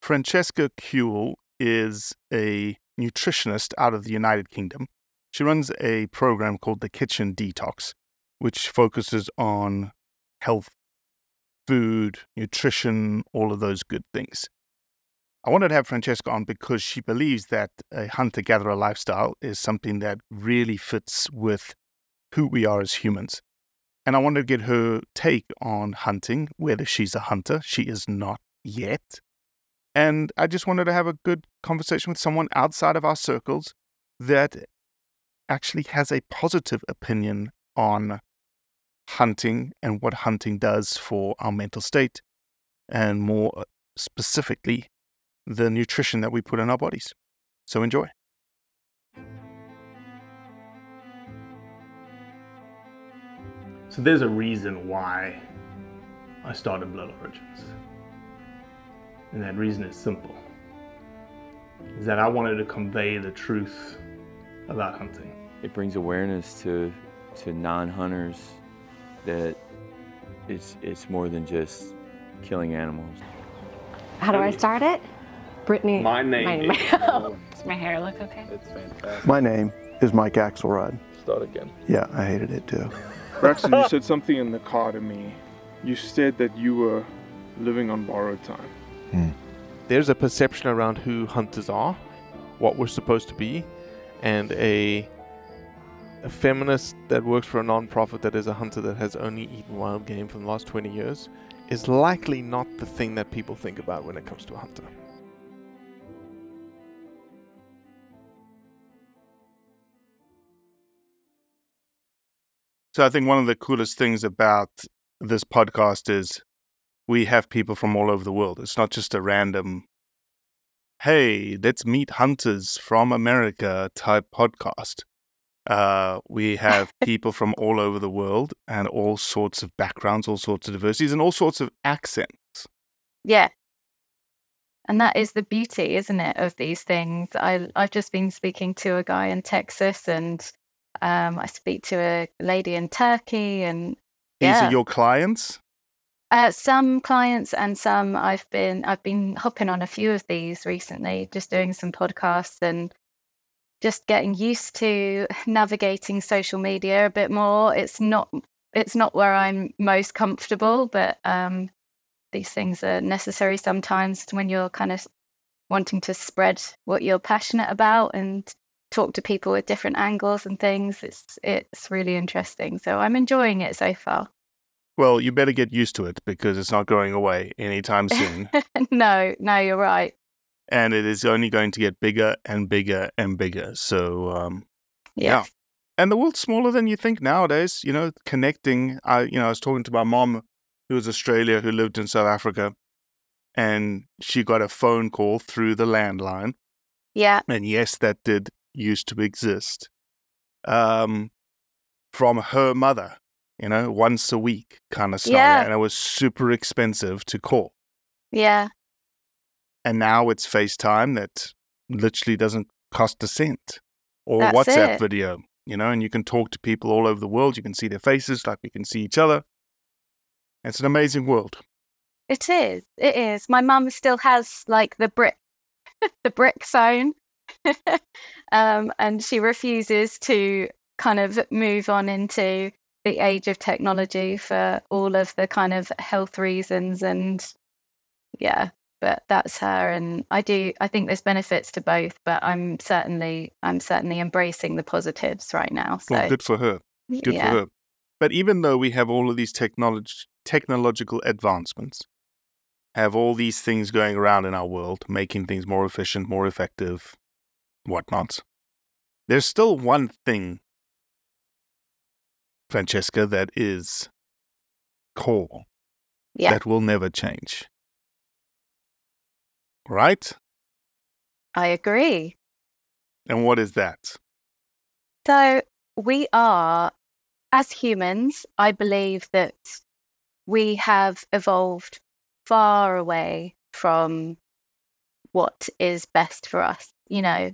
Francesca Cuell is a nutritionist out of the United Kingdom. She runs a program called the Kitchen Detox, which focuses on health, food, nutrition, all of those good things. I wanted to have Francesca on because she believes that a hunter gatherer lifestyle is something that really fits with who we are as humans. And I wanted to get her take on hunting, whether she's a hunter. She is not yet. And I just wanted to have a good conversation with someone outside of our circles that actually has a positive opinion on hunting and what hunting does for our mental state, and more uh, specifically, the nutrition that we put in our bodies. So enjoy. So there's a reason why I started Blood Origins. And that reason is simple. Is that I wanted to convey the truth about hunting. It brings awareness to to non-hunters that it's it's more than just killing animals. How do I start it? Brittany. My name My name. is- Does my hair look okay? It's fantastic. My name is Mike Axelrod. Start again. Yeah, I hated it too. Braxton, you said something in the car to me. You said that you were living on borrowed time. There's a perception around who hunters are, what we're supposed to be, and a a feminist that works for a non-profit that is a hunter that has only eaten wild game for the last 20 years is likely not the thing that people think about when it comes to a hunter. So I think one of the coolest things about this podcast is we have people from all over the world. It's not just a random, hey, let's meet hunters from America type podcast. Uh, we have people from all over the world and all sorts of backgrounds, all sorts of diversities, and all sorts of accents. Yeah. And that is the beauty, isn't it, of these things? I I've just been speaking to a guy in Texas and um, I speak to a lady in Turkey and These yeah. are your clients. Uh, some clients and some I've been I've been hopping on a few of these recently, just doing some podcasts and just getting used to navigating social media a bit more. It's not it's not where I'm most comfortable, but um, these things are necessary sometimes when you're kind of wanting to spread what you're passionate about and talk to people with different angles and things. It's it's really interesting. So I'm enjoying it so far. Well, you better get used to it because it's not going away anytime soon. no, no, you're right. and it is only going to get bigger and bigger and bigger. So, um, Yeah. yeah. And the world's smaller than you think nowadays. You know, connecting. I, you know, I was talking to my mom, who was Australia, who lived in South Africa, and she got a phone call through the landline. Yeah. And yes, that did used to exist. Um, from her mother, you know, once a week kind of scenario, Yeah. and it was super expensive to call. Yeah. and now it's FaceTime that literally doesn't cost a cent or That's WhatsApp it. video, you know, and you can talk to people all over the world. You can see their faces like we can see each other. It's an amazing world. It is. It is. My mum still has like the brick, the brick phone, um, and she refuses to kind of move on into the age of technology for all of the kind of health reasons and yeah. but that's her and I do I think there's benefits to both, but I'm certainly I'm certainly embracing the positives right now. So Well, good for her. Good yeah. for her. But even though we have all of these technolog- technological advancements, have all these things going around in our world, making things more efficient, more effective, whatnot, there's still one thing, Francesca, that is core, Yeah. that will never change. Right? I agree. And what is that? So we are, as humans, I believe that we have evolved far away from what is best for us. You know,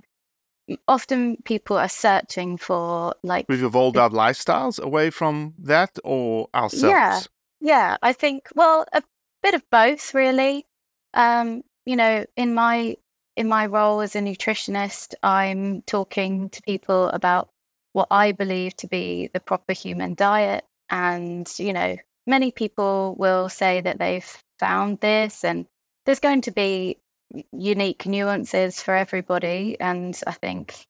often people are searching for like, We've evolved our lifestyles away from that or ourselves? Yeah. yeah, I think, well, a bit of both, really. Um, you know, in my in my role as a nutritionist, I'm talking to people about what I believe to be the proper human diet. And, you know, many people will say that they've found this, and there's going to be unique nuances for everybody. And I think,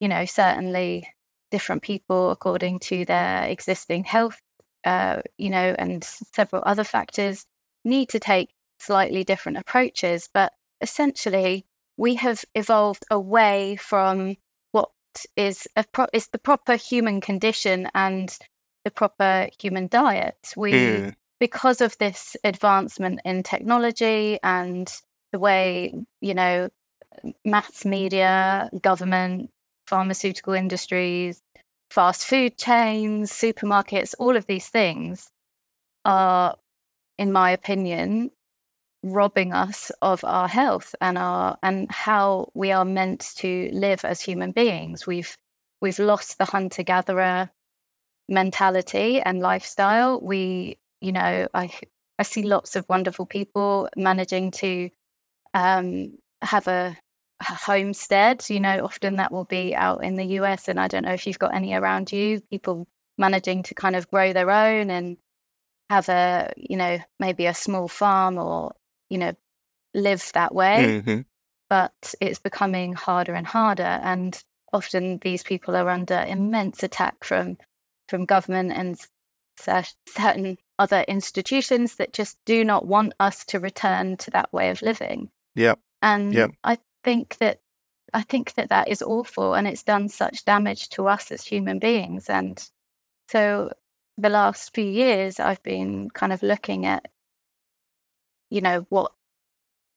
you know, certainly different people according to their existing health, uh, you know, and several other factors need to take slightly different approaches. But essentially, we have evolved away from what is a pro- is the proper human condition and the proper human diet. We Mm. because of this advancement in technology and the way you know mass media, government, pharmaceutical industries, fast food chains, supermarkets, all of these things are, in my opinion, robbing us of our health and our and how we are meant to live as human beings. We've we've lost the hunter gatherer mentality and lifestyle. We, you know, I I see lots of wonderful people managing to um, have a, a homestead. You know, often that will be out in the US, and I don't know if you've got any around you. People managing to kind of grow their own and have a, you know, maybe a small farm or you know, live that way. Mhm. But it's becoming harder and harder, and often these people are under immense attack from from government and certain other institutions that just do not want us to return to that way of living. Yep. And. I think that I think that that is awful, and it's done such damage to us as human beings. And so, the last few years, I've been kind of looking at, you know, what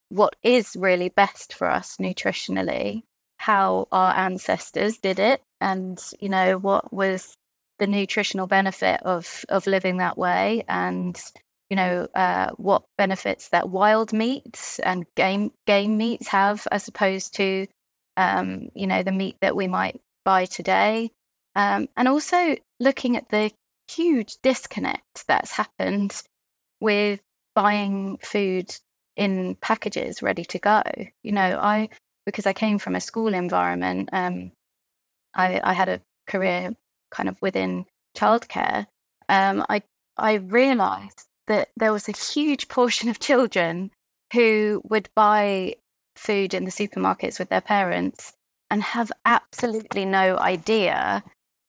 what is really best for us nutritionally, how our ancestors did it, and you know what was the nutritional benefit of of living that way, and you know uh, what benefits that wild meats and game game meats have as opposed to um, you know the meat that we might buy today, um, and also looking at the huge disconnect that's happened with buying food in packages ready to go. You know, I because I came from a school environment, um, I, I had a career kind of within childcare. Um, I I realised that there was a huge portion of children who would buy food in the supermarkets with their parents and have absolutely no idea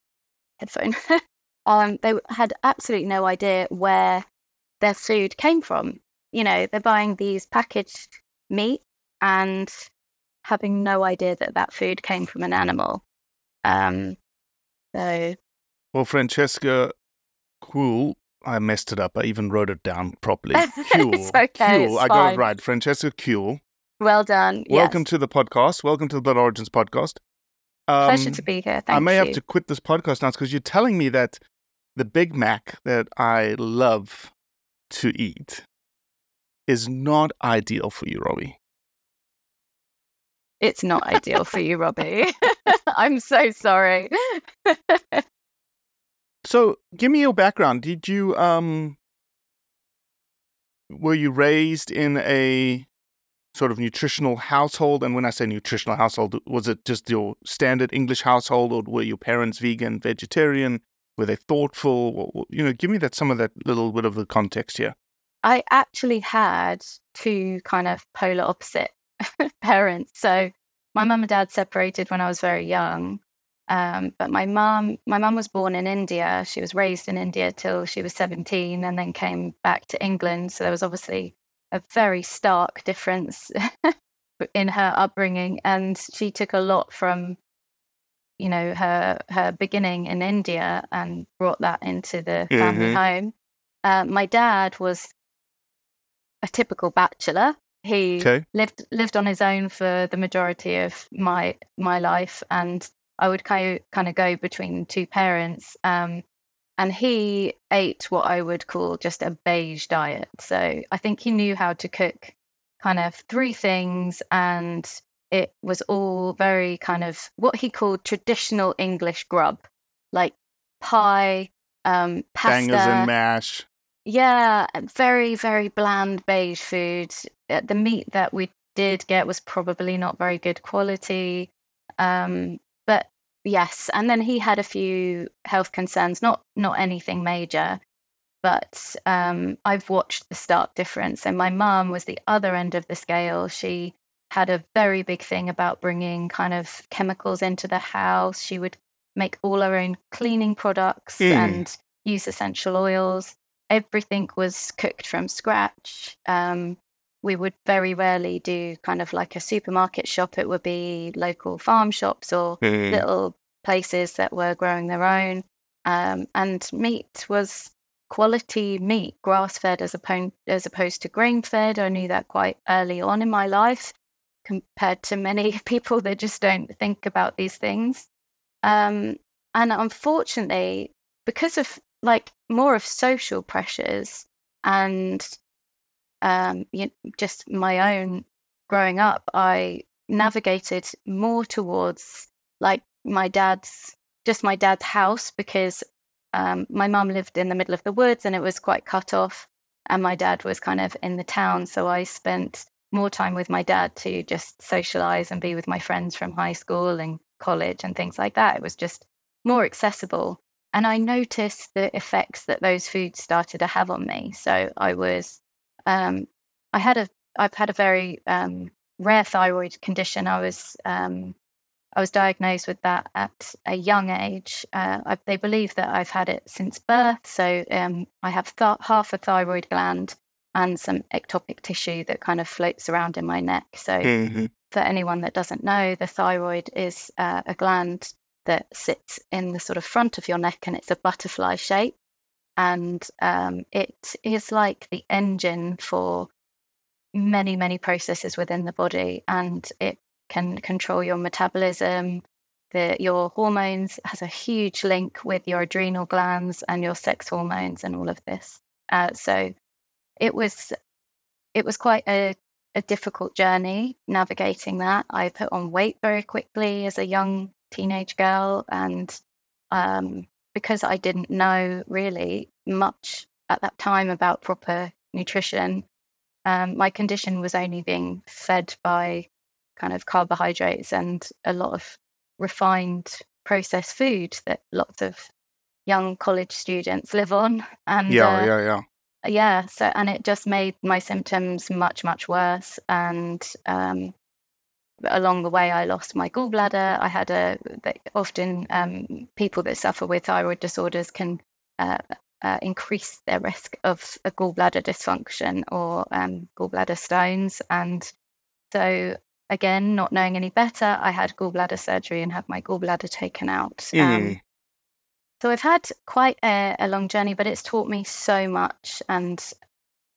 headphone um, they had absolutely no idea where their food came from you know they're buying these packaged meat and having no idea that that food came from an animal um, so Well, Francesca, cool. I messed it up. I even wrote it down properly. It's okay, it's I got it right. Francesca Cuell. well done Welcome yes. to the podcast. Welcome to the Blood Origins podcast. Um, pleasure to be here thank I may you have to quit this podcast now because you're telling me that the Big Mac that I love to eat is not ideal for you, Robbie. it's not ideal for you robbie i'm so sorry So, give me your background. Did you um were you raised in a sort of nutritional household? And when I say nutritional household, was it just your standard English household, or were your parents vegan, vegetarian? Were they thoughtful? You know, give me that some of that little bit of the context here. I actually had two kind of polar opposite parents. So my mum and dad separated when I was very young. Um, but my mum, my mum was born in India. She was raised in India till she was 17 and then came back to England. So there was obviously a very stark difference in her upbringing. And she took a lot from, you know, her, her beginning in India and brought that into the family Mhm. home. Uh, my dad was a typical bachelor. He Okay. lived lived on his own for the majority of my my life, and I would kind of kind of go between two parents. Um, and he ate what I would call just a beige diet. So I think he knew how to cook kind of three things, and it was all very kind of what he called traditional English grub, like pie, um, pasta, Bangers and mash. yeah, very, very bland beige food. Uh, The meat that we did get was probably not very good quality. Um, yes, and then he had a few health concerns, not not anything major, but um, I've watched the stark difference. And my mum was the other end of the scale. She had a very big thing about bringing kind of chemicals into the house. She would make all her own cleaning products Mm. and use essential oils everything was cooked from scratch. Um, we would very rarely do kind of like a supermarket shop. It would be local farm shops or Mhm. little places that were growing their own. Um, and meat was quality meat, grass fed as opposed as opposed to grain fed. I knew that quite early on in my life, compared to many people that just don't think about these things. Um, and unfortunately, because of like more of social pressures and um, you, just my own growing up, I navigated more towards like my dad's, just my dad's house because um, my mum lived in the middle of the woods and it was quite cut off, and my dad was kind of in the town. So I spent more time with my dad to just socialize and be with my friends from high school and college and things like that. It was just more accessible. And I noticed the effects that those foods started to have on me. So I was, um, I had a, I've had a very um, rare thyroid condition. I was, um, I was diagnosed with that at a young age. Uh, I, they believe that I've had it since birth. So um, I have th- half a thyroid gland and some ectopic tissue that kind of floats around in my neck. So Mhm. for anyone that doesn't know, the thyroid is uh, a gland that sits in the sort of front of your neck and it's a butterfly shape. And um, it is like the engine for many, many processes within the body. And it can control your metabolism, the, your hormones, has a huge link with your adrenal glands and your sex hormones and all of this. Uh, so it was it was quite a a difficult journey navigating that. I put on weight very quickly as a young teenage girl, and um, because I didn't know really much at that time about proper nutrition, um, my condition was only being fed by kind of carbohydrates and a lot of refined processed food that lots of young college students live on. And Yeah, uh, yeah, yeah. yeah so and it just made my symptoms much much worse and um along the way i lost my gallbladder i had a often um people that suffer with thyroid disorders can uh, uh, increase their risk of a gallbladder dysfunction or um, gallbladder stones and so again not knowing any better i had gallbladder surgery and had my gallbladder taken out um, Mm. so I've had quite a, a long journey, but it's taught me so much. And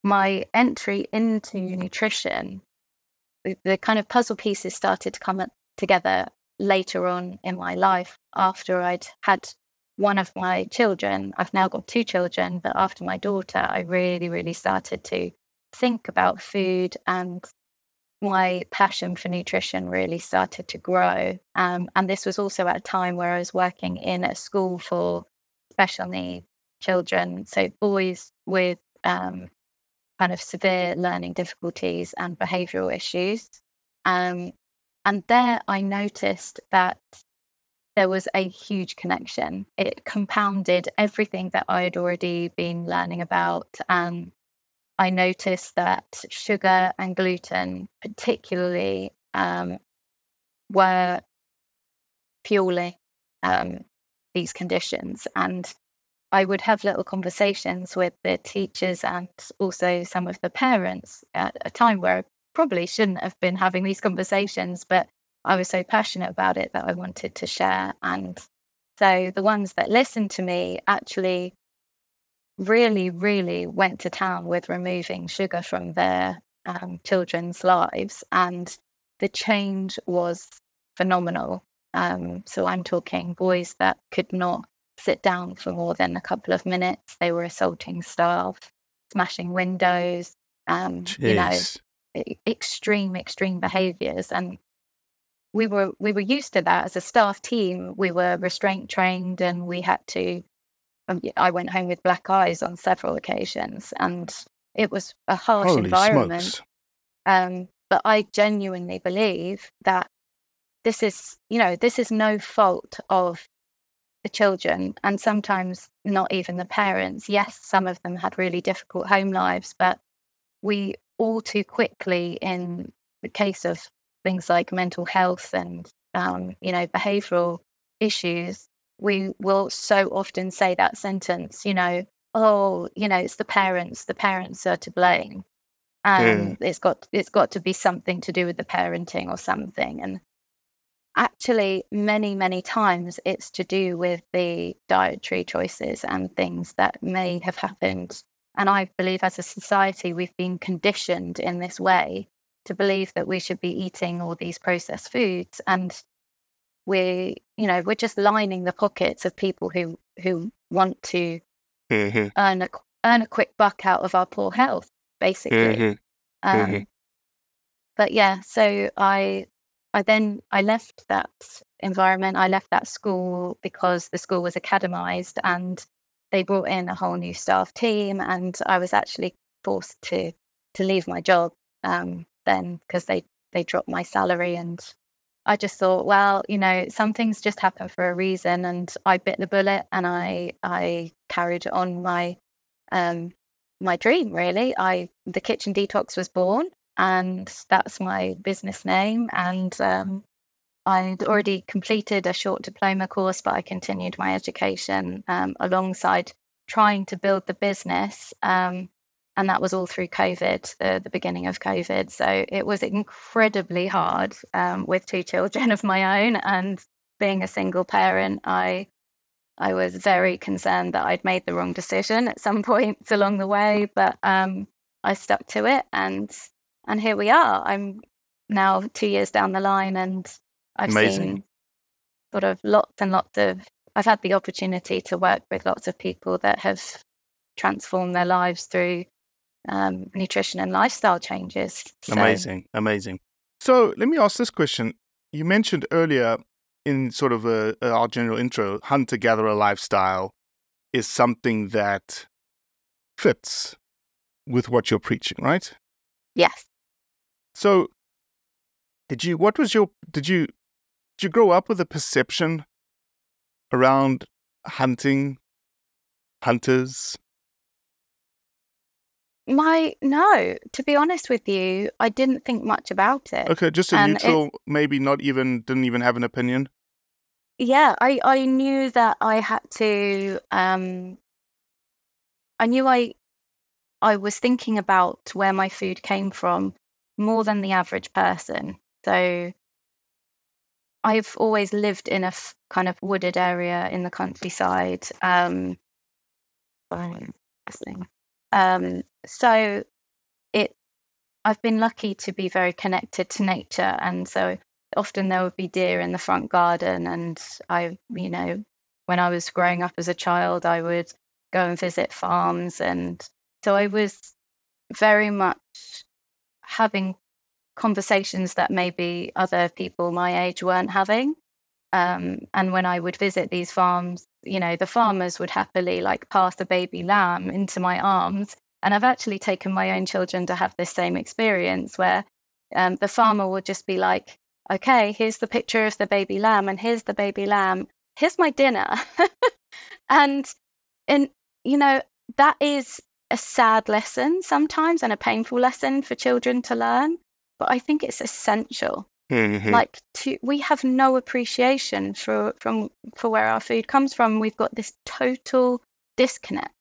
my entry into nutrition, the, kind of puzzle pieces started to come together later on in my life after I'd had one of my children. I've now got two children, but after my daughter, I really, really started to think about food and my passion for nutrition really started to grow. Um, and this was also at a time where I was working in a school for special needs children, so boys with um, kind of severe learning difficulties and behavioral issues. Um, and there I noticed that there was a huge connection. It compounded everything that I had already been learning about. And I noticed that sugar and gluten, particularly, um, were fueling um, these conditions. And I would have little conversations with the teachers and also some of the parents at a time where I probably shouldn't have been having these conversations, but I was so passionate about it that I wanted to share. And so the ones that listened to me actually really, really went to town with removing sugar from their um, children's lives. And the change was phenomenal. Um, so I'm talking boys that could not sit down for more than a couple of minutes. They were assaulting staff, smashing windows, um, you know, extreme, extreme behaviors. And we were we were used to that as a staff team. We were restraint trained, and we had to. Um, I went home with black eyes on several occasions, and it was a harsh Holy environment. Um, but I genuinely believe that this is, you know, this is no fault of the children and sometimes not even the parents. Yes, some of them had really difficult home lives, but we all too quickly, in the case of things like mental health and, um, you know, behavioral issues, we will so often say that sentence, you know, oh, you know, it's the parents, the parents are to blame. And it's got it's got to be something to do with the parenting or something. And actually many many times it's to do with the dietary choices and things that may have happened and i believe as a society we've been conditioned in this way to believe that we should be eating all these processed foods and we you know we're just lining the pockets of people who who want to Mhm. earn a earn a quick buck out of our poor health basically Mhm. um, Mhm. but yeah so i i then i left that environment i left that school because the school was academized and they brought in a whole new staff team and i was actually forced to to leave my job um, then because they they dropped my salary and i just thought well you know some things just happen for a reason and i bit the bullet and i i carried on my um my dream really. I the kitchen detox was born and that's my business name and um I'd already completed a short diploma course, but I continued my education um, alongside trying to build the business. Um, and that was all through COVID, the, the beginning of COVID. So it was incredibly hard um, with two children of my own and being a single parent. I I was very concerned that I'd made the wrong decision at some points along the way, but um, I stuck to it, and and here we are. I'm now two years down the line, and I've Amazing. seen sort of lots and lots of. I've had the opportunity to work with lots of people that have transformed their lives through um, nutrition and lifestyle changes. So, Amazing, amazing. So let me ask this question. You mentioned earlier in sort of a, a- our general intro, hunter gatherer lifestyle is something that fits with what you're preaching, right? Yes. So did you what was your did you did you grow up with a perception around hunting hunters? My no, to be honest with you, I didn't think much about it. Okay, just a And neutral, maybe not even didn't even have an opinion. yeah i i knew that i had to um i knew i i was thinking about where my food came from more than the average person. So i've always lived in a f- kind of wooded area in the countryside um um so it i've been lucky to be very connected to nature and so often there would be deer in the front garden and i you know when i was growing up as a child i would go and visit farms and so i was very much having conversations that maybe other people my age weren't having um, and when i would visit these farms you know the farmers would happily like pass a baby lamb into my arms and i've actually taken my own children to have this same experience where um, the farmer would just be like okay, here's the picture of the baby lamb, and here's the baby lamb. Here's my dinner. and and you know, that is a sad lesson sometimes and a painful lesson for children to learn, but I think it's essential. Mhm. Like to we have no appreciation for from for where our food comes from. We've got this total disconnect.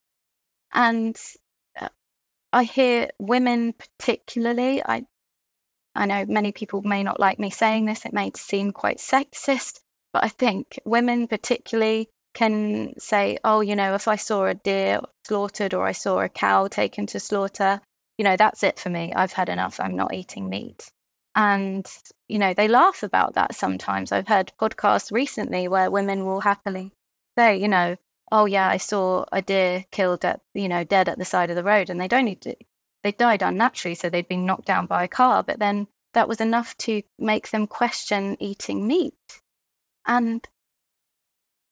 And uh, I hear women particularly, I I know many people may not like me saying this, it may seem quite sexist, but I think women particularly can say, oh, you know, if I saw a deer slaughtered or I saw a cow taken to slaughter, you know, that's it for me. I've had enough. I'm not eating meat. And, you know, they laugh about that sometimes. I've heard podcasts recently where women will happily say, you know, oh, yeah, I saw a deer killed at, you know, dead at the side of the road. And they don't need to, they died unnaturally. So they'd been knocked down by a car. But then that was enough to make them question eating meat. And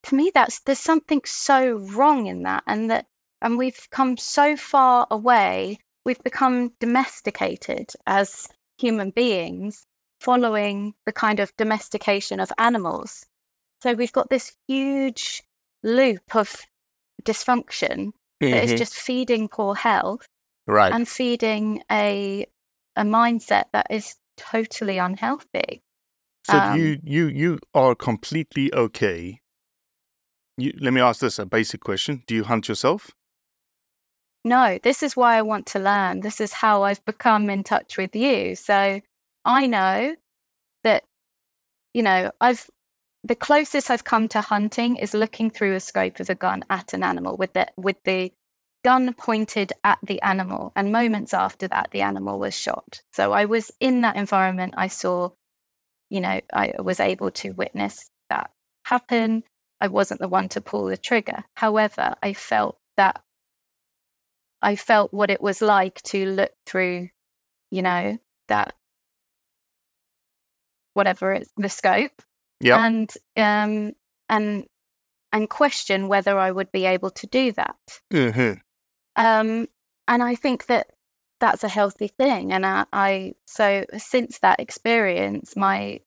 to me, that's there's something so wrong in that. And that, and we've come so far away, we've become domesticated as human beings following the kind of domestication of animals. So we've got this huge loop of dysfunction that is Mhm. just feeding poor health Right. and feeding a a mindset that is totally unhealthy. So um, you you you are completely okay. You, let me ask this a basic question: Do you hunt yourself? No, this is why I want to learn. This is how I've become in touch with you. So I know that, you know, I've the closest I've come to hunting is looking through a scope of a gun at an animal with the with the gun pointed at the animal. And moments after that, the animal was shot. So I was in that environment. I saw, you know, I was able to witness that happen. I wasn't the one to pull the trigger. However, I felt that I felt what it was like to look through, you know, that whatever it's the scope Yeah. and um and and question whether I would be able to do that. hmm Um and I think that that's a healthy thing and I, I so since that experience my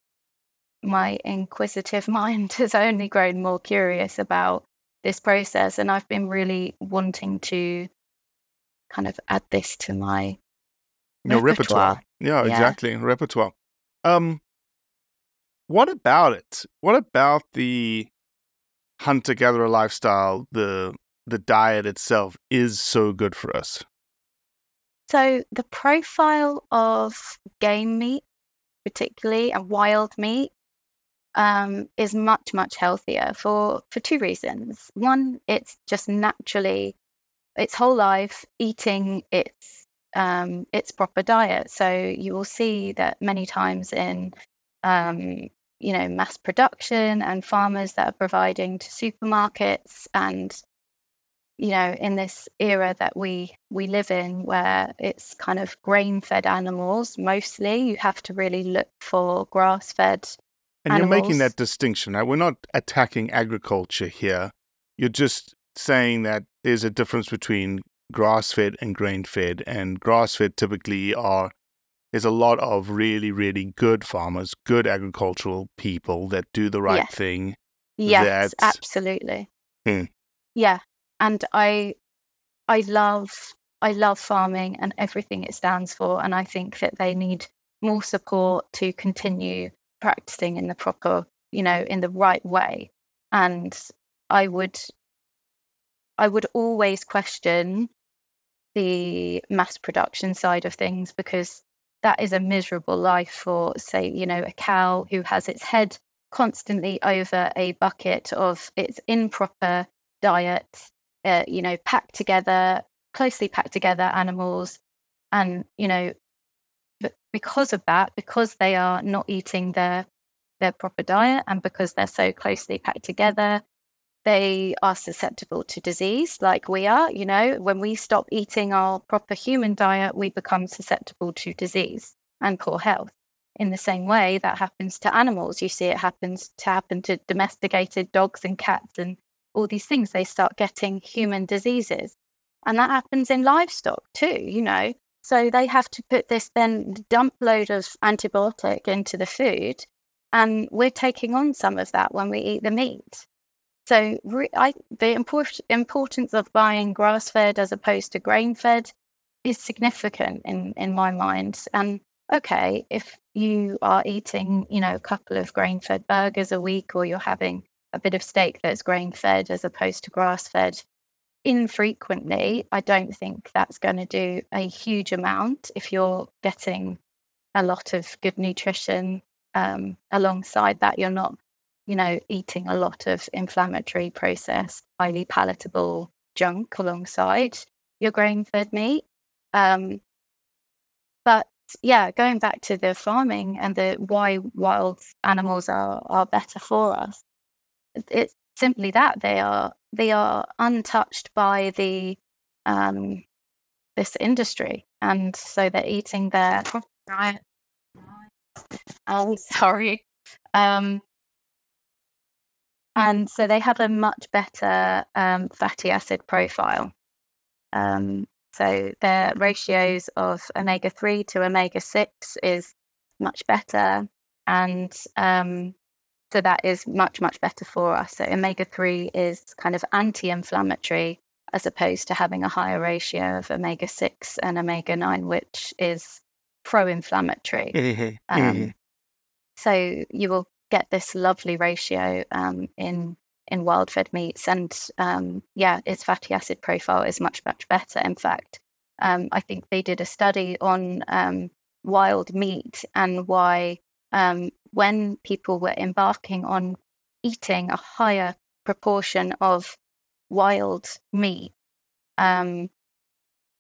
my inquisitive mind has only grown more curious about this process and I've been really wanting to kind of add this to my Your repertoire. Repertoire. Yeah, Yeah. exactly. Repertoire. Um, what about it? What about the hunter gatherer lifestyle? The the diet itself is so good for us. So the profile of game meat, particularly and wild meat, um, is much much healthier for for two reasons. One, it's just naturally its whole life eating its um, its proper diet. So you will see that many times in um, you know mass production and farmers that are providing to supermarkets and you know in this era that we we live in where it's kind of grain fed animals mostly you have to really look for grass fed And you're making that distinction. Right? We're not attacking agriculture here. You're just saying that there's a difference between grass fed and grain fed. And grass fed typically are, there's a lot of really, really good farmers, good agricultural people that do the right Yes. thing. yes That's- absolutely Hmm. yeah and i i love i love farming and everything it stands for and i think that they need more support to continue practicing in the proper you know in the right way. And i would i would always question the mass production side of things because that is a miserable life for say you know a cow who has its head constantly over a bucket of its improper diet uh, you know packed together closely packed together animals. And you know but because of that because they are not eating their their proper diet and because they're so closely packed together they are susceptible to disease like we are you know? When we stop eating our proper human diet we become susceptible to disease and poor health in the same way that happens to animals. You see it happens to happen to domesticated dogs and cats and all these things. They start getting human diseases. And that happens in livestock too you know so they have to put this then dump load of antibiotic into the food and we're taking on some of that when we eat the meat so re- I, the import- importance of buying grass fed as opposed to grain fed is significant in, in my mind. And okay, if you are eating, you know, a couple of grain fed burgers a week or you're having a bit of steak that's grain fed as opposed to grass fed infrequently, I don't think that's going to do a huge amount if you're getting a lot of good nutrition um, alongside that. You're not, you know, eating a lot of inflammatory processed, highly palatable junk alongside your grain fed meat. Um, but yeah, going back to the farming and the why wild animals are, are better for us, it's simply that they are they are untouched by the um, this industry, and so they're eating their right. Oh, sorry. Um, and so they have a much better um, fatty acid profile. Um, so their ratios of omega 3 to omega 6 is much better. And um, so that is much, much better for us. So omega 3 is kind of anti inflammatory as opposed to having a higher ratio of omega 6 and omega 9, which is pro inflammatory. Mm-hmm. Um, mm-hmm. so you will get this lovely ratio um, in in wild fed meats. And um, yeah, its fatty acid profile is much, much better. In fact, um, I think they did a study on um, wild meat and why um, when people were embarking on eating a higher proportion of wild meat, um,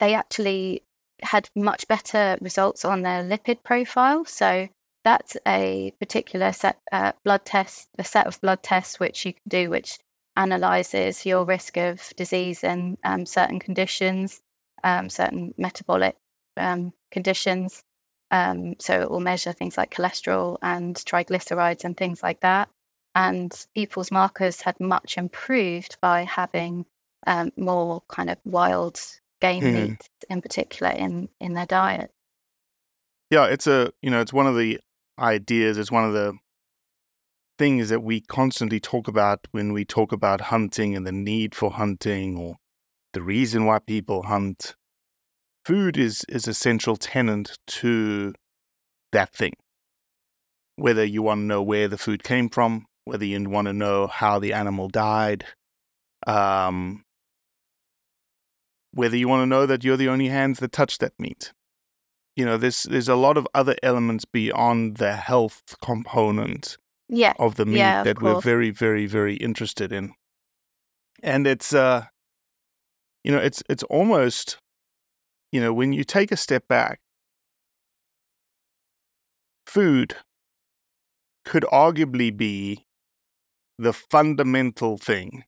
they actually had much better results on their lipid profile. So that's a particular set uh, blood test, a set of blood tests which you can do, which analyzes your risk of disease and um, certain conditions, um, certain metabolic um, conditions. Um, so it will measure things like cholesterol and triglycerides and things like that. And people's markers had much improved by having um, more kind of wild game Hmm. meat, in particular, in in their diet. Yeah, it's a you know it's one of the ideas. It's one of the things that we constantly talk about when we talk about hunting and the need for hunting or the reason why people hunt. Food is is a central tenant to that thing. Whether you want to know where the food came from, whether you want to know how the animal died, um, whether you want to know that you're the only hands that touch that meat. You know there's there's a lot of other elements beyond the health component Yeah, of the meat Yeah, of that we're very very very interested in. And it's uh you know it's it's almost you know when you take a step back food could arguably be the fundamental thing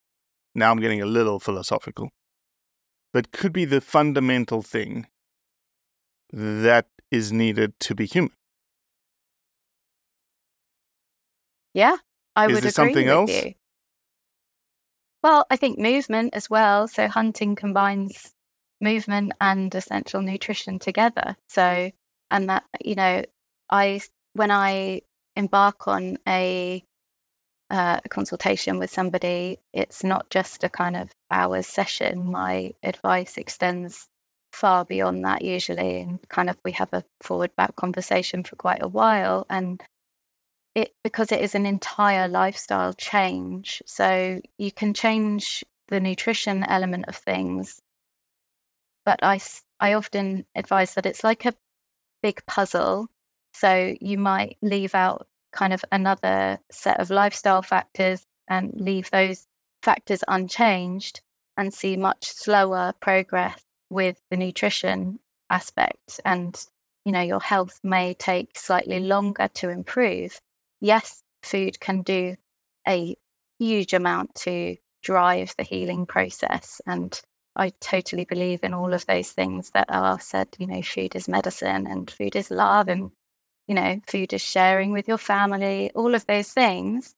now i'm getting a little philosophical but could be the fundamental thing that is needed to be human yeah, I Is would agree something with else? you. Well, I think movement as well. So hunting combines movement and essential nutrition together. So, and that you know, I when I embark on a uh, consultation with somebody, it's not just a kind of hours session. My advice extends far beyond that usually, and kind of we have a forward back conversation for quite a while, and it because it is an entire lifestyle change. So you can change the nutrition element of things, but I, I often advise that it's like a big puzzle. So you might leave out kind of another set of lifestyle factors and leave those factors unchanged and see much slower progress with the nutrition aspect and you know your health may take slightly longer to improve yes food can do a huge amount to drive the healing process and i totally believe in all of those things that are said you know food is medicine and food is love and you know food is sharing with your family all of those things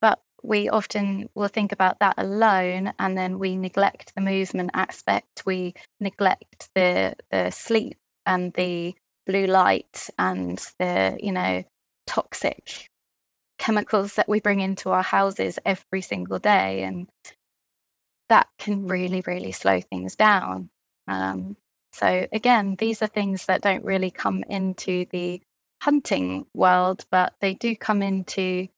but we often will think about that alone and then we neglect the movement aspect we neglect the the sleep and the blue light and the you know toxic chemicals that we bring into our houses every single day. And that can really, really slow things down. Um, so, again, these are things that don't really come into the hunting world, but they do come into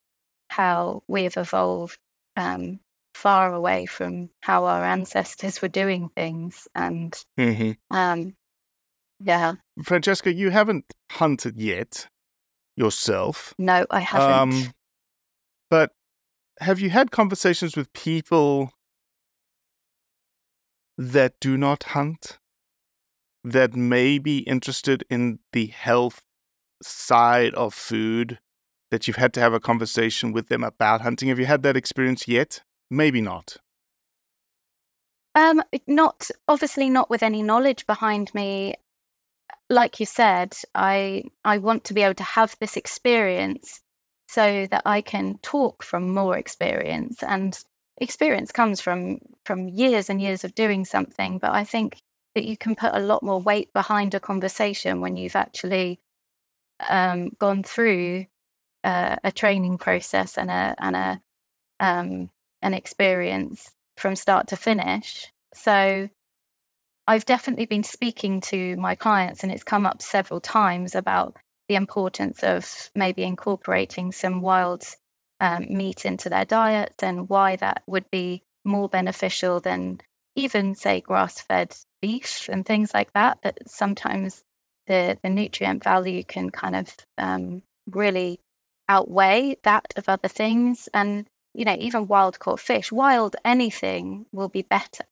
how we've evolved um, far away from how our ancestors were doing things. And hmm um, yeah, Francesca, you haven't hunted yet yourself. no, I haven't. Um, but have you had conversations with people that do not hunt, that may be interested in the health side of food, that you've had to have a conversation with them about hunting? Have you had that experience yet? Maybe not. Um, not obviously not with any knowledge behind me. Like you said, I I want to be able to have this experience so that I can talk from more experience. And experience comes from from years and years of doing something. But I think that you can put a lot more weight behind a conversation when you've actually um, gone through uh, a training process and a and a um, an experience from start to finish. So I've definitely been speaking to my clients, and it's come up several times about the importance of maybe incorporating some wild um, meat into their diet and why that would be more beneficial than even, say, grass fed beef and things like that. That sometimes the, the nutrient value can kind of um, really outweigh that of other things. And you know, even wild caught fish, wild anything will be better.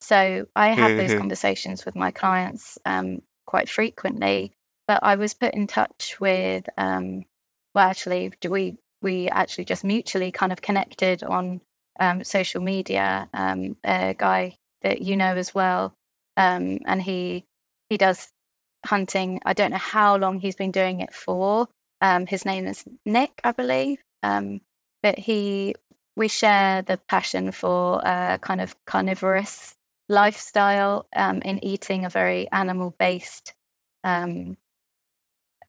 So I have those Mhm. conversations with my clients um, quite frequently. But I was put in touch with, um, well, actually, do we we actually just mutually kind of connected on um, social media. Um, a guy that you know as well, um, and he he does hunting. I don't know how long he's been doing it for. Um, his name is Nick, I believe. Um, but he we share the passion for uh, kind of carnivorous lifestyle um, in eating a very animal based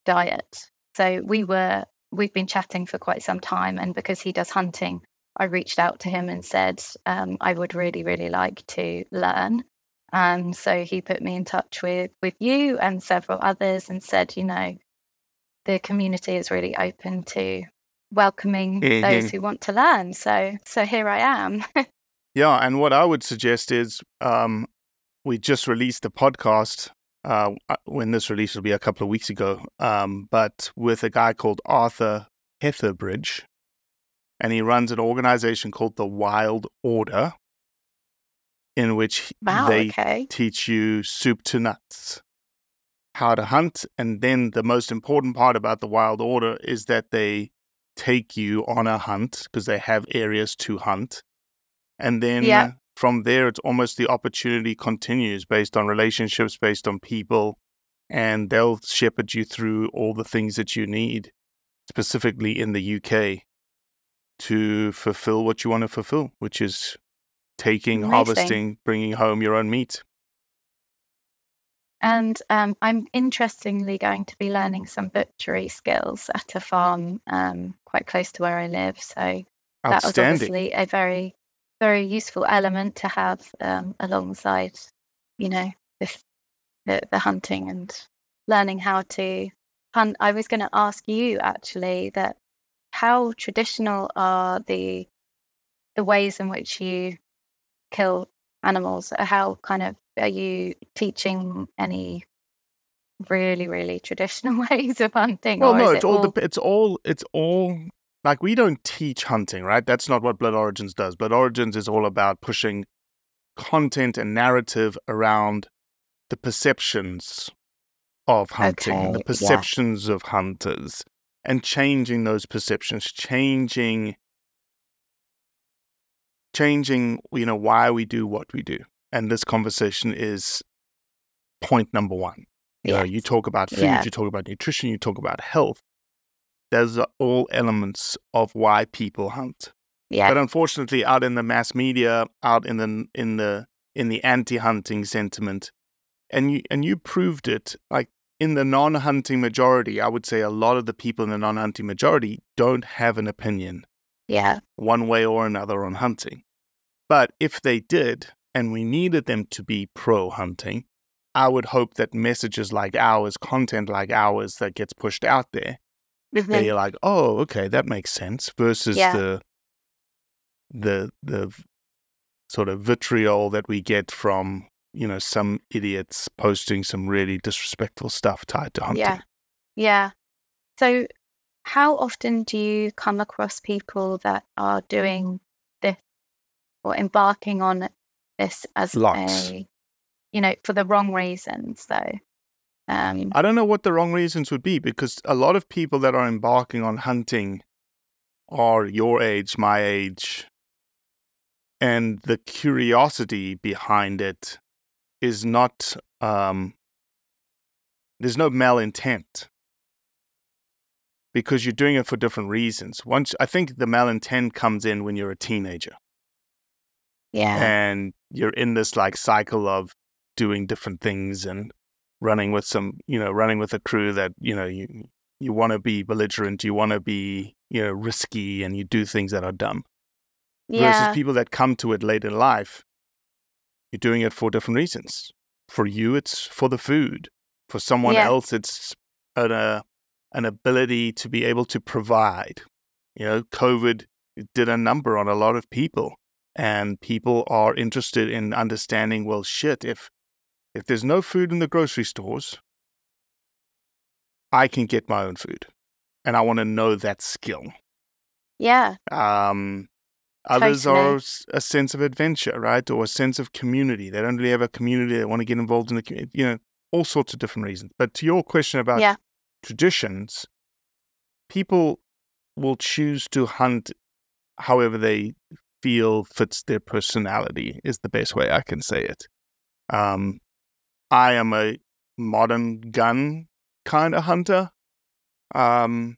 diet. So we were we've been chatting for quite some time, and because he does hunting, I reached out to him and said um, I would really really like to learn. And so he put me in touch with with you and several others, and said, you know, the community is really open to welcoming those Mhm. who want to learn. So so here I am. Yeah, and what I would suggest is um, we just released a podcast. Uh, uh, when this release will be a couple of weeks ago, um, but with a guy called Arthur Hetherbridge, and he runs an organization called the Wild Order, in which wow. they okay. teach you soup to nuts, how to hunt, and then the most important part about the Wild Order is that they take you on a hunt because they have areas to hunt and then Yeah. From there it's almost the opportunity continues based on relationships based on people and they'll shepherd you through all the things that you need specifically in the UK to fulfill what you want to fulfill which is taking Amazing. harvesting bringing home your own meat And um, I'm interestingly going to be learning some butchery skills at a farm um, quite close to where I live. So that was obviously a very, very useful element to have um, alongside, you know, this, the, the hunting and learning how to hunt. I was going to ask you actually that how traditional are the the ways in which you kill animals? How kind of are you teaching any really, really traditional ways of hunting? well no it's it all, all dep it's all it's all like we don't teach hunting right? That's not what blood origins does. Blood origins is all about pushing content and narrative around the perceptions of hunting Okay, the yeah. perceptions of hunters and changing those perceptions changing changing you know why we do what we do. And this conversation is point number one. You know you talk about food Yeah. you talk about nutrition you talk about health those are all elements of why people hunt yeah, but unfortunately out in the mass media out in the in the in the anti-hunting sentiment and you and you proved it like in the non hunting majority, I would say a lot of the people in the non hunting majority don't have an opinion Yeah. one way or another on hunting. But if they did, and we needed them to be pro hunting, I would hope that messages like ours, content like ours that gets pushed out there, Mhm. they're like, oh, okay, that makes sense, versus Yeah. the the the sort of vitriol that we get from you know some idiots posting some really disrespectful stuff tied to hunting. Yeah. Yeah. So, how often do you come across people that are doing this or embarking on this as Lots. a, you know, for the wrong reasons, though? Um, I don't know what the wrong reasons would be because a lot of people that are embarking on hunting are your age, my age, and the curiosity behind it is not. Um, there's no malintent because you're doing it for different reasons. Once I think the malintent comes in when you're a teenager yeah. and you're in this like cycle of doing different things and running with some you know running with a crew that you know you you want to be belligerent you want to be you know risky and you do things that are dumb Yeah. versus people that come to it late in life you're doing it for different reasons for you it's for the food for someone Yeah. else it's an uh, an ability to be able to provide you know covid did a number on a lot of people and people are interested in understanding well shit if if there's no food in the grocery stores i can get my own food and i want to know that skill Yeah. um others are Totally. a sense of adventure right or a sense of community they don't really have a community they want to get involved in the community you know all sorts of different reasons but to your question about Yeah. traditions people will choose to hunt however they feel fits their personality is the best way I can say it. Um, I am a modern gun kind of hunter, um,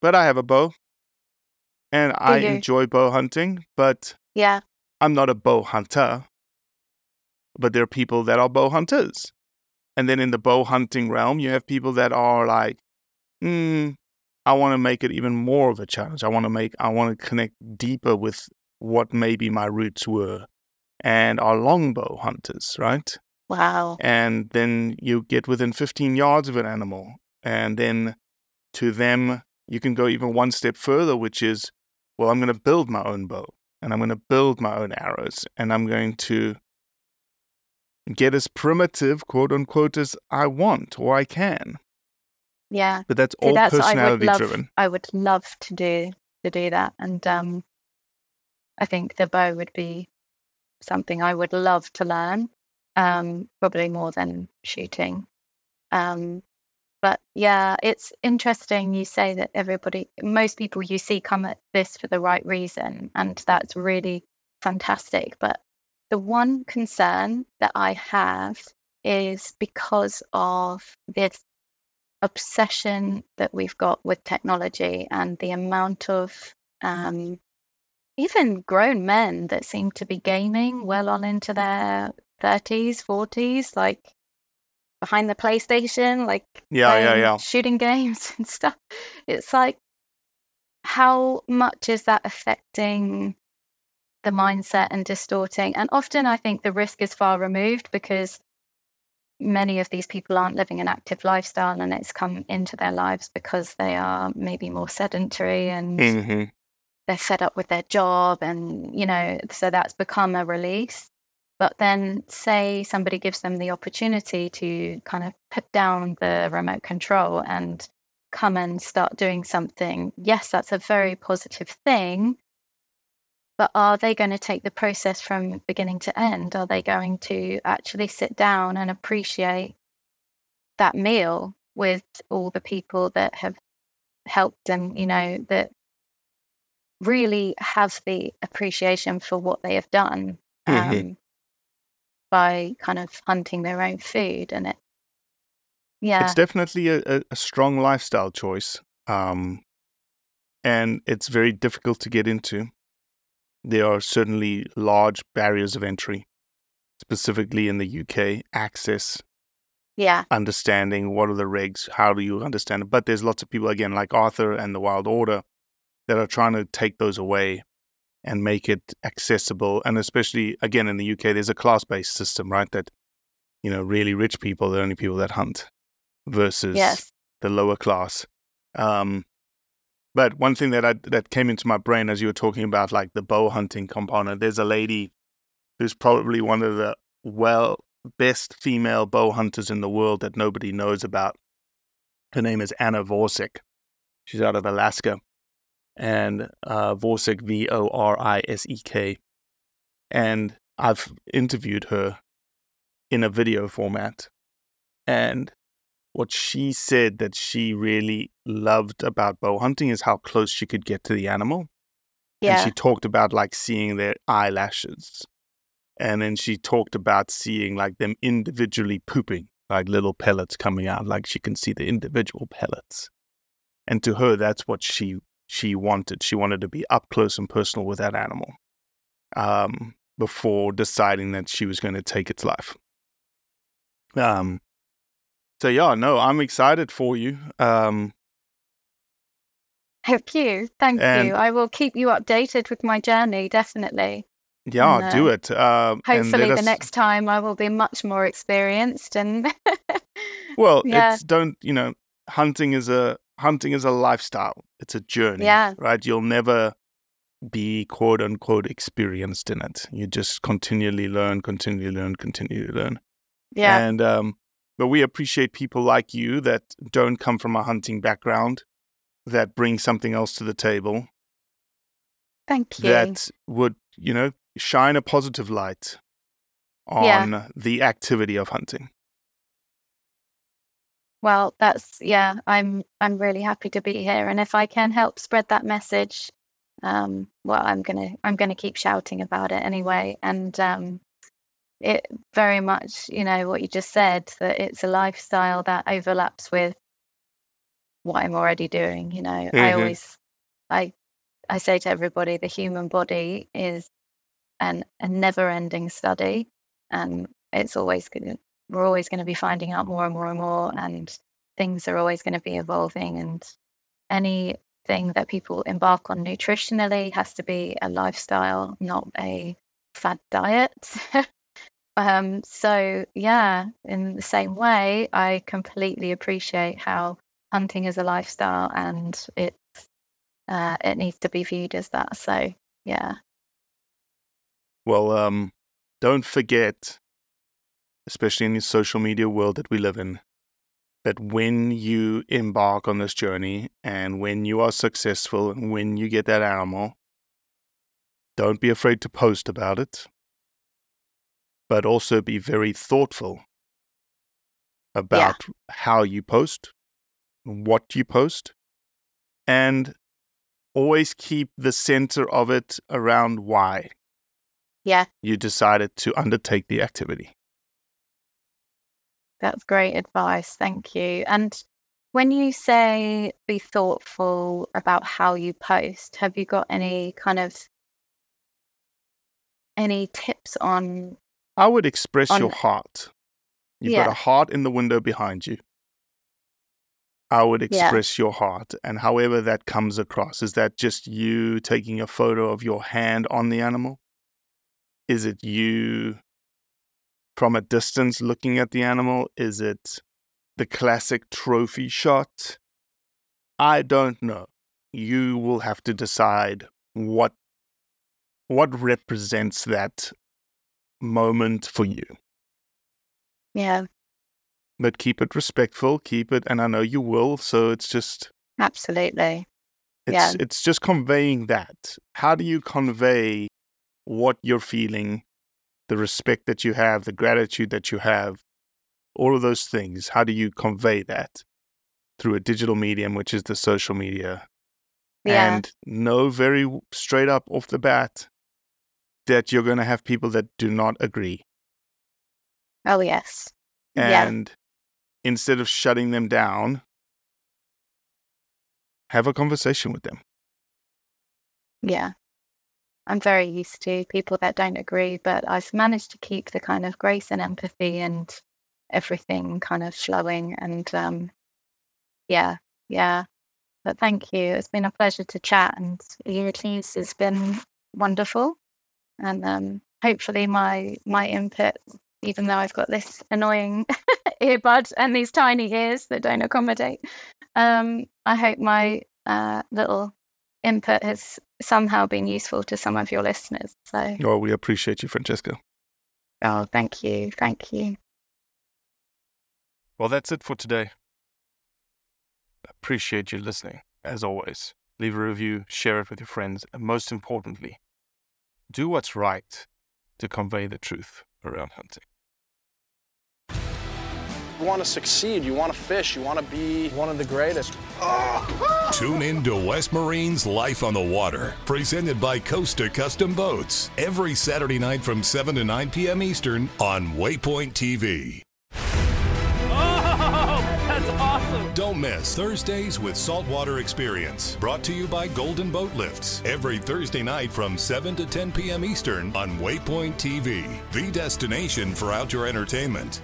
but I have a bow, and I enjoy bow hunting. But Yeah. I'm not a bow hunter. But there are people that are bow hunters, and then in the bow hunting realm, you have people that are like, hmm, I want to make it even more of a challenge. I want to make, I want to connect deeper with what maybe my roots were, and are longbow hunters, right? Wow. And then you get within 15 yards of an animal, and then to them, you can go even one step further, which is, well, I'm going to build my own bow, and I'm going to build my own arrows, and I'm going to get as primitive, quote unquote, as I want or I can. Yeah. But that's See, all that's I would personality love. driven. I would love to do to do that, and um, I think the bow would be something I would love to learn. Um, probably more than shooting. Um, but yeah, it's interesting. You say that everybody, most people you see come at this for the right reason, and that's really fantastic. But the one concern that I have is because of this obsession that we've got with technology and the amount of um, even grown men that seem to be gaming well on into their 30s, 40s, like behind the PlayStation, like Yeah, yeah, yeah. shooting games and stuff. It's like, how much is that affecting the mindset and distorting? And often I think the risk is far removed because many of these people aren't living an active lifestyle and it's come into their lives because they are maybe more sedentary and hmm they're fed up with their job and you know so that's become a release but then say somebody gives them the opportunity to kind of put down the remote control and come and start doing something yes that's a very positive thing. But are they going to take the process from beginning to end? Are they going to actually sit down and appreciate that meal with all the people that have helped and you know that really have the appreciation for what they have done? Um, Mhm. By kind of hunting their own food and it yeah It's definitely a, a, strong lifestyle choice. Um, and it's very difficult to get into. There are certainly large barriers of entry, specifically in the UK. Access Yeah. understanding what are the regs, how do you understand it. But there's lots of people again like Arthur and the Wild Order that are trying to take those away and make it accessible. And especially again in the UK, there's a class-based system, right? That you know, really rich people are the only people that hunt versus Yes. the lower class. Um, but one thing that I, that came into my brain as you were talking about like the bow hunting component, there's a lady who's probably one of the well best female bow hunters in the world that nobody knows about. Her name is Anna Vorisek. She's out of Alaska, and uh, Vorisek V O R I S E K. And I've interviewed her in a video format, and what she said that she really loved about bow hunting is how close she could get to the animal. Yeah. And she talked about like seeing their eyelashes. And then she talked about seeing like them individually pooping, like little pellets coming out, like she can see the individual pellets. And to her, that's what she she wanted. She wanted to be up close and personal with that animal um, before deciding that she was going to take its life. Um, so yeah, no, I'm excited for you. Um, Thank you. Thank And- you. I will keep you updated with my journey, definitely. yeah, And, do uh, it. Um, and Hopefully, the us- next time I will be much more experienced and. Well, yeah. it's don't you know, hunting is a hunting is a lifestyle. It's a journey. Yeah. Right. You'll never be quote unquote experienced in it. You just continually learn, continually learn, continually learn. Yeah. And um, but we appreciate people like you that don't come from a hunting background, that bring something else to the table, Thank you. that would, you know, shine a positive light on Yeah. the activity of hunting. Well, that's yeah. I'm I'm really happy to be here, and if I can help spread that message, um, well, I'm gonna I'm gonna keep shouting about it anyway. And um, it very much, you know, what you just said that it's a lifestyle that overlaps with what I'm already doing. You know, I Mhm. always I I say to everybody, the human body is an a never-ending study, and it's always. We're always going to be finding out more and more and more, and things are always going to be evolving. And anything that people embark on nutritionally has to be a lifestyle, not a fad diet. um, so yeah, in the same way, I completely appreciate how hunting is a lifestyle, and it's uh, it needs to be viewed as that. So yeah, Well, um, don't forget, especially in the social media world that we live in, that when you embark on this journey and when you are successful and when you get that animal, don't be afraid to post about it, but also be very thoughtful about how you post, what you post, and always keep the center of it around why yeah, you decided to undertake the activity. That's great advice. Thank you. And when you say be thoughtful about how you post, have you got any kind of any tips on I would express your heart. You've got a heart in the window behind you. I would Yeah. express your heart, and however that comes across, is that just you taking a photo of your hand on the animal? Is it you from a distance looking at the animal? Is it the classic trophy shot? I don't know. You will have to decide what what represents that moment for you. yeah, But keep it respectful, keep it and I know you will, so it's just absolutely. it's Yeah. it's just conveying that. How do you convey what you're feeling, the respect that you have, the gratitude that you have, all of those things? How do you convey that through a digital medium, which is the social media? Yeah. And know very straight up off the bat that you're going to have people that do not agree. oh yes. Yeah. And instead of shutting them down, have a conversation with them. Yeah. I'm very used to people that don't agree, but I've managed to keep the kind of grace and empathy and everything kind of flowing. And um, yeah, yeah. But thank you. It's been a pleasure to chat, and your Eurides has been wonderful. And um, hopefully, my my input, even though I've got this annoying earbud and these tiny ears that don't accommodate, um, I hope my uh, little input has somehow been useful to some of your listeners. So, Well, we appreciate you, Francesca. oh, thank you, thank you. Well, that's it for today. Appreciate you listening, as always. Leave a review, share it with your friends, and most importantly, do what's right to convey the truth around hunting. You want to succeed, you want to fish, you want to be one of the greatest. Ah! Tune in to West Marine's Life on the Water, presented by Costa Custom Boats, every Saturday night from 7 to 9 p.m. Eastern on Waypoint TV. Oh, that's awesome. Don't miss Thursdays with Saltwater Experience, brought to you by Golden Boat Lifts, every Thursday night from 7 to 10 p.m. Eastern on Waypoint TV, the destination for outdoor entertainment.